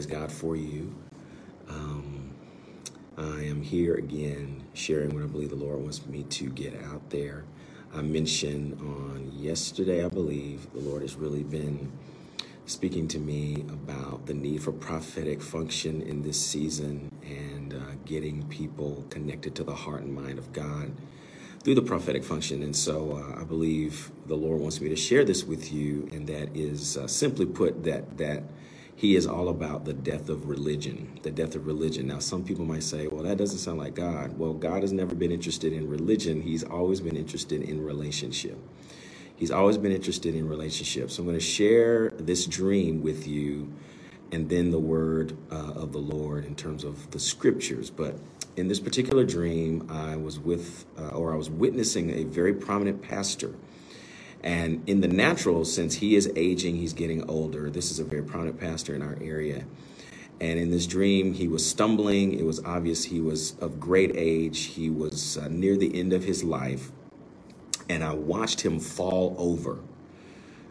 praise God for you. Um, I am here again sharing what I believe the Lord wants me to get out there. I mentioned on yesterday, I believe, the Lord has really been speaking to me about the need for prophetic function in this season and uh, getting people connected to the heart and mind of God through the prophetic function. And so uh, I believe the Lord wants me to share this with you, and that is uh, simply put that that He is all about the death of religion, the death of religion. Now, some people might say, well, that doesn't sound like God. Well, God has never been interested in religion, He's always been interested in relationship. He's always been interested in relationships. So I'm going to share this dream with you and then the word uh, of the Lord in terms of the scriptures. But in this particular dream, I was with, uh, or I was witnessing a very prominent pastor. And in the natural, since he is aging, he's getting older. This is a very prominent pastor in our area. And in this dream, he was stumbling. It was obvious he was of great age. He was uh, near the end of his life and I watched him fall over.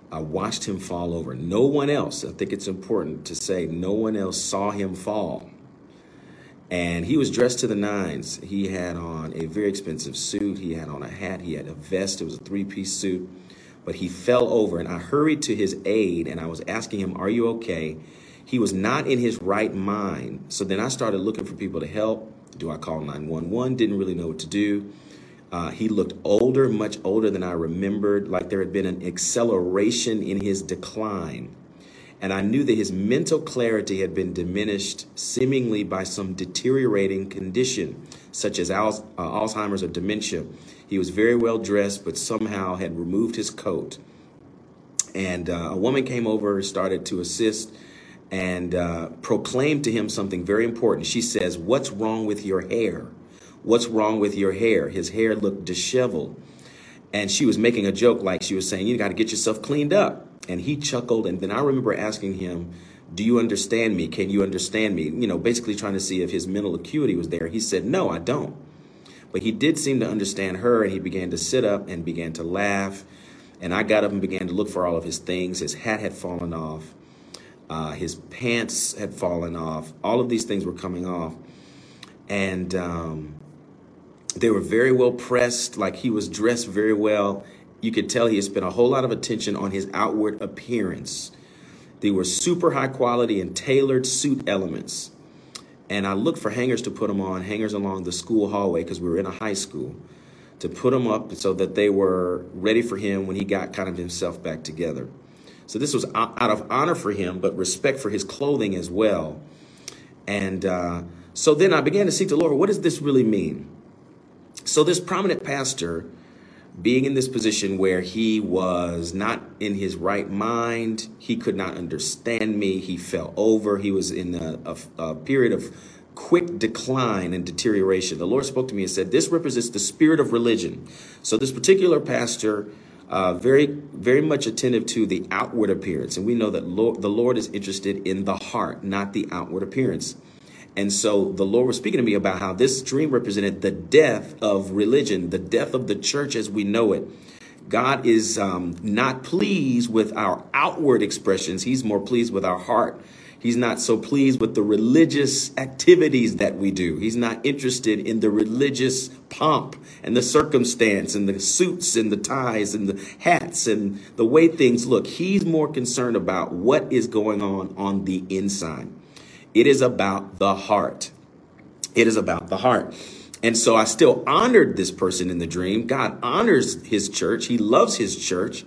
I watched him fall over. No one else, I think it's important to say, no one else saw him fall. And he was dressed to the nines. He had on a very expensive suit. He had on a hat. He had a vest. It was a three piece suit. But he fell over, and I hurried to his aid and I was asking him, Are you okay? He was not in his right mind. So then I started looking for people to help. Do I call 911? Didn't really know what to do. Uh, he looked older, much older than I remembered, like there had been an acceleration in his decline. And I knew that his mental clarity had been diminished, seemingly by some deteriorating condition, such as uh, Alzheimer's or dementia. He was very well dressed, but somehow had removed his coat. And uh, a woman came over, started to assist, and uh, proclaimed to him something very important. She says, What's wrong with your hair? What's wrong with your hair? His hair looked disheveled. And she was making a joke like she was saying, You got to get yourself cleaned up. And he chuckled. And then I remember asking him, Do you understand me? Can you understand me? You know, basically trying to see if his mental acuity was there. He said, No, I don't. But he did seem to understand her. And he began to sit up and began to laugh. And I got up and began to look for all of his things. His hat had fallen off, uh, his pants had fallen off. All of these things were coming off. And, um, they were very well pressed, like he was dressed very well. You could tell he had spent a whole lot of attention on his outward appearance. They were super high quality and tailored suit elements. And I looked for hangers to put them on, hangers along the school hallway because we were in a high school, to put them up so that they were ready for him when he got kind of himself back together. So this was out of honor for him, but respect for his clothing as well. And uh, so then I began to seek the Lord. What does this really mean? So, this prominent pastor, being in this position where he was not in his right mind, he could not understand me, he fell over, he was in a, a, a period of quick decline and deterioration. The Lord spoke to me and said, This represents the spirit of religion. So, this particular pastor, uh, very, very much attentive to the outward appearance. And we know that Lord, the Lord is interested in the heart, not the outward appearance. And so the Lord was speaking to me about how this dream represented the death of religion, the death of the church as we know it. God is um, not pleased with our outward expressions, He's more pleased with our heart. He's not so pleased with the religious activities that we do. He's not interested in the religious pomp and the circumstance and the suits and the ties and the hats and the way things look. He's more concerned about what is going on on the inside. It is about the heart. It is about the heart. And so I still honored this person in the dream. God honors his church. He loves his church.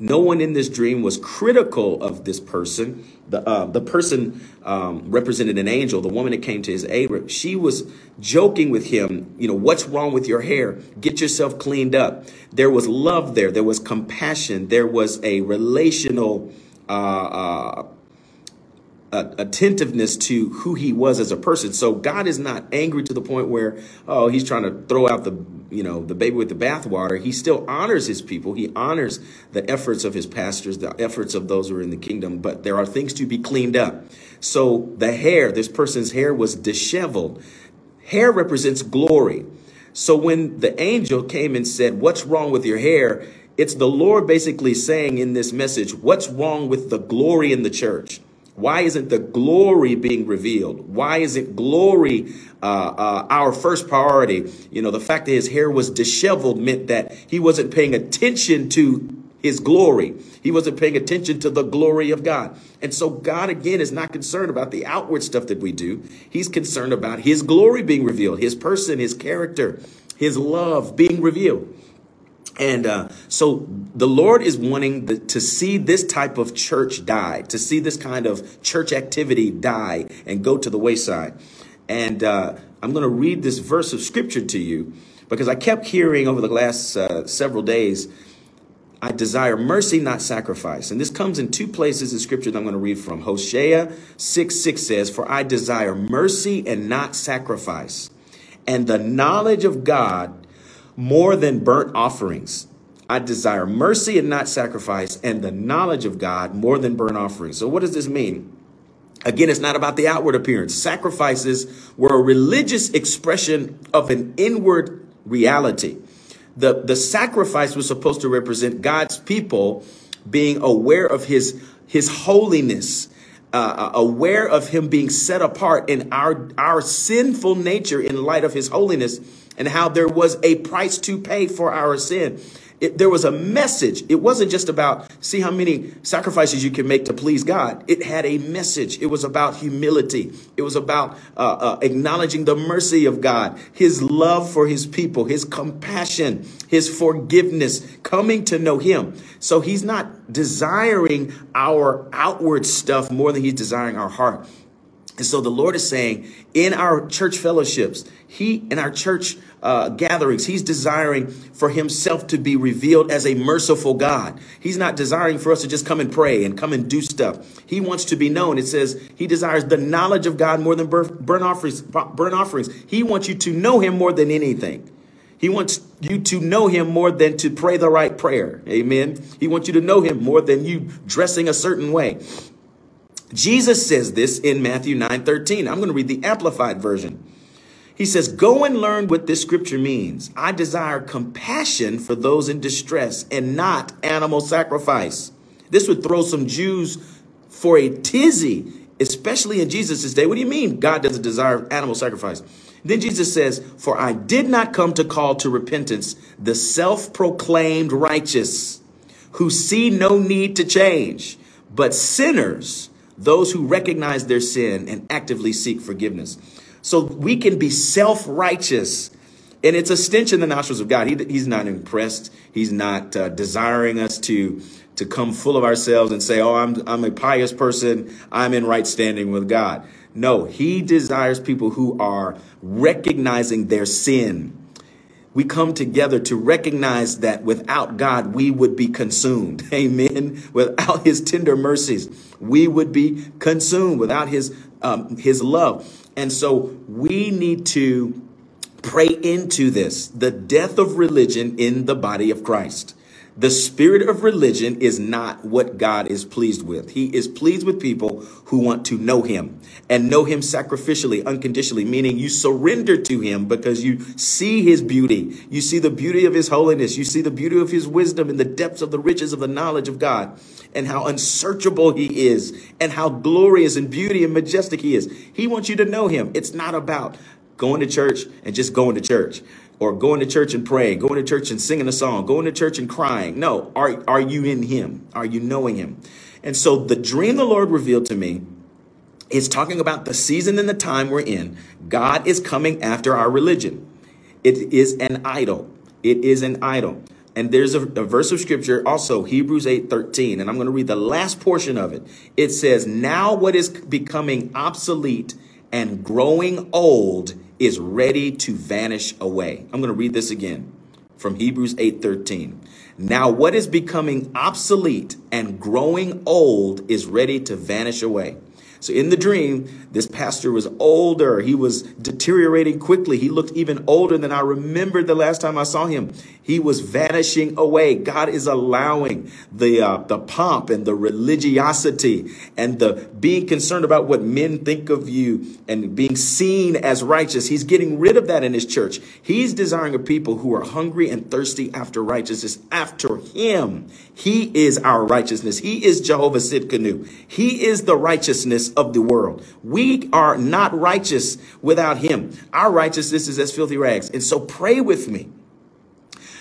No one in this dream was critical of this person. The uh, the person um, represented an angel. The woman that came to his aid, she was joking with him. You know, what's wrong with your hair? Get yourself cleaned up. There was love there. There was compassion. There was a relational uh, uh, attentiveness to who he was as a person. So God is not angry to the point where, oh, he's trying to throw out the, you know, the baby with the bathwater. He still honors his people. He honors the efforts of his pastors, the efforts of those who are in the kingdom, but there are things to be cleaned up. So the hair, this person's hair was disheveled. Hair represents glory. So when the angel came and said, what's wrong with your hair? It's the Lord basically saying in this message, what's wrong with the glory in the church? Why isn't the glory being revealed? Why isn't glory uh, uh, our first priority? You know, the fact that his hair was disheveled meant that he wasn't paying attention to his glory. He wasn't paying attention to the glory of God. And so God, again, is not concerned about the outward stuff that we do. He's concerned about his glory being revealed, his person, his character, his love being revealed. And uh, so the Lord is wanting the, to see this type of church die, to see this kind of church activity die and go to the wayside. And uh, I'm going to read this verse of scripture to you because I kept hearing over the last uh, several days, I desire mercy, not sacrifice. And this comes in two places in scripture that I'm going to read from. Hosea 6 6 says, For I desire mercy and not sacrifice, and the knowledge of God more than burnt offerings. I desire mercy and not sacrifice, and the knowledge of God more than burnt offerings. So, what does this mean? Again, it's not about the outward appearance. Sacrifices were a religious expression of an inward reality. The, the sacrifice was supposed to represent God's people being aware of his, his holiness, uh, uh aware of him being set apart in our, our sinful nature in light of his holiness and how there was a price to pay for our sin. It, there was a message. It wasn't just about see how many sacrifices you can make to please God. It had a message. It was about humility. It was about uh, uh, acknowledging the mercy of God, His love for His people, His compassion, His forgiveness, coming to know Him. So He's not desiring our outward stuff more than He's desiring our heart. And so the Lord is saying in our church fellowships, He in our church uh, gatherings. He's desiring for himself to be revealed as a merciful God. He's not desiring for us to just come and pray and come and do stuff. He wants to be known. It says he desires the knowledge of God more than burnt offerings. Burnt offerings. He wants you to know him more than anything. He wants you to know him more than to pray the right prayer. Amen. He wants you to know him more than you dressing a certain way. Jesus says this in Matthew 9 13. I'm going to read the amplified version. He says, Go and learn what this scripture means. I desire compassion for those in distress and not animal sacrifice. This would throw some Jews for a tizzy, especially in Jesus' day. What do you mean God doesn't desire animal sacrifice? Then Jesus says, For I did not come to call to repentance the self proclaimed righteous who see no need to change, but sinners, those who recognize their sin and actively seek forgiveness. So we can be self righteous. And it's a stench in the nostrils of God. He, he's not impressed. He's not uh, desiring us to, to come full of ourselves and say, Oh, I'm, I'm a pious person. I'm in right standing with God. No, he desires people who are recognizing their sin. We come together to recognize that without God, we would be consumed. Amen. Without his tender mercies, we would be consumed. Without his, um, his love, and so we need to pray into this the death of religion in the body of Christ. The spirit of religion is not what God is pleased with. He is pleased with people who want to know him and know him sacrificially, unconditionally, meaning you surrender to him because you see his beauty. You see the beauty of his holiness. You see the beauty of his wisdom and the depths of the riches of the knowledge of God and how unsearchable he is and how glorious and beauty and majestic he is. He wants you to know him. It's not about going to church and just going to church or going to church and praying, going to church and singing a song, going to church and crying. No, are, are you in Him? Are you knowing Him? And so the dream the Lord revealed to me is talking about the season and the time we're in. God is coming after our religion. It is an idol. It is an idol. And there's a, a verse of scripture also, Hebrews 8 13. And I'm going to read the last portion of it. It says, Now what is becoming obsolete and growing old is ready to vanish away. I'm going to read this again from Hebrews 8:13. Now what is becoming obsolete and growing old is ready to vanish away. So in the dream, this pastor was older. He was deteriorating quickly. He looked even older than I remembered the last time I saw him. He was vanishing away. God is allowing the uh, the pomp and the religiosity and the being concerned about what men think of you and being seen as righteous. He's getting rid of that in his church. He's desiring a people who are hungry and thirsty after righteousness, after him. He is our righteousness. He is Jehovah Tsidkenu. He is the righteousness of the world. We are not righteous without him. Our righteousness is as filthy rags. And so pray with me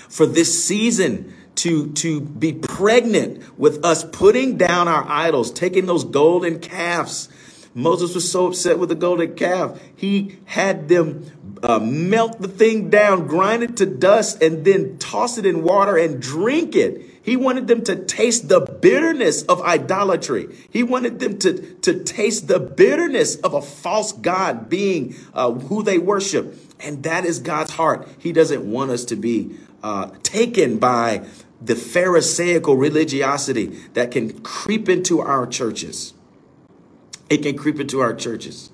for this season to, to be pregnant with us putting down our idols, taking those golden calves. Moses was so upset with the golden calf. He had them uh, melt the thing down, grind it to dust, and then toss it in water and drink it. He wanted them to taste the bitterness of idolatry. He wanted them to, to taste the bitterness of a false God being uh, who they worship. And that is God's heart. He doesn't want us to be uh, taken by the Pharisaical religiosity that can creep into our churches. It can creep into our churches.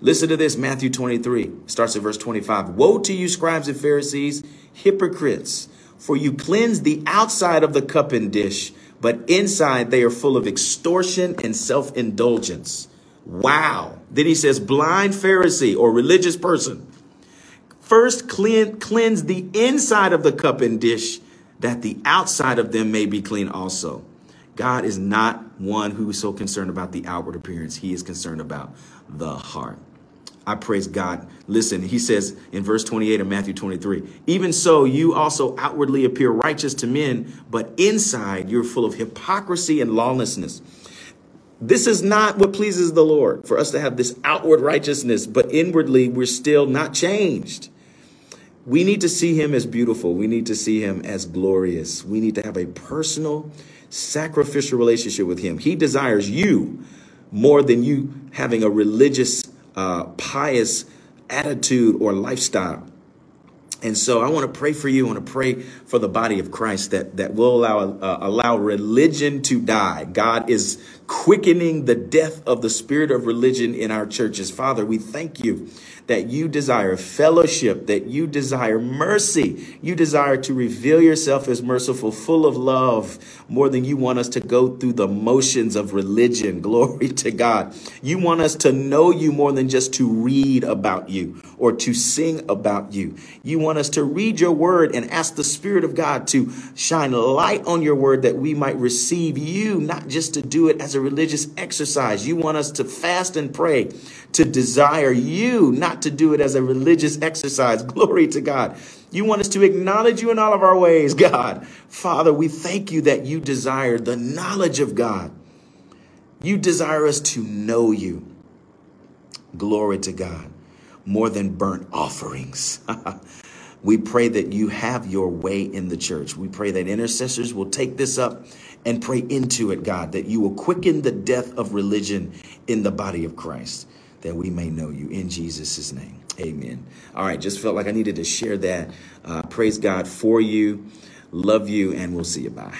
Listen to this Matthew 23 starts at verse 25. Woe to you, scribes and Pharisees, hypocrites, for you cleanse the outside of the cup and dish, but inside they are full of extortion and self indulgence. Wow. Then he says, blind Pharisee or religious person, first cleanse the inside of the cup and dish, that the outside of them may be clean also. God is not one who is so concerned about the outward appearance. He is concerned about the heart. I praise God. Listen, he says in verse 28 of Matthew 23, even so, you also outwardly appear righteous to men, but inside you're full of hypocrisy and lawlessness. This is not what pleases the Lord for us to have this outward righteousness, but inwardly we're still not changed. We need to see him as beautiful. We need to see him as glorious. We need to have a personal, sacrificial relationship with him. He desires you more than you having a religious uh, pious attitude or lifestyle. And so I want to pray for you. I want to pray for the body of Christ that, that will allow, uh, allow religion to die. God is quickening the death of the spirit of religion in our churches. Father, we thank you that you desire fellowship, that you desire mercy. You desire to reveal yourself as merciful, full of love, more than you want us to go through the motions of religion. Glory to God. You want us to know you more than just to read about you or to sing about you. You want us to read your word and ask the Spirit of God to shine light on your word that we might receive you, not just to do it as a religious exercise. You want us to fast and pray, to desire you, not to do it as a religious exercise. Glory to God. You want us to acknowledge you in all of our ways, God. Father, we thank you that you desire the knowledge of God. You desire us to know you. Glory to God. More than burnt offerings. we pray that you have your way in the church. We pray that intercessors will take this up and pray into it, God, that you will quicken the death of religion in the body of Christ that we may know you in Jesus' name. Amen. All right, just felt like I needed to share that. Uh, praise God for you. Love you, and we'll see you. Bye.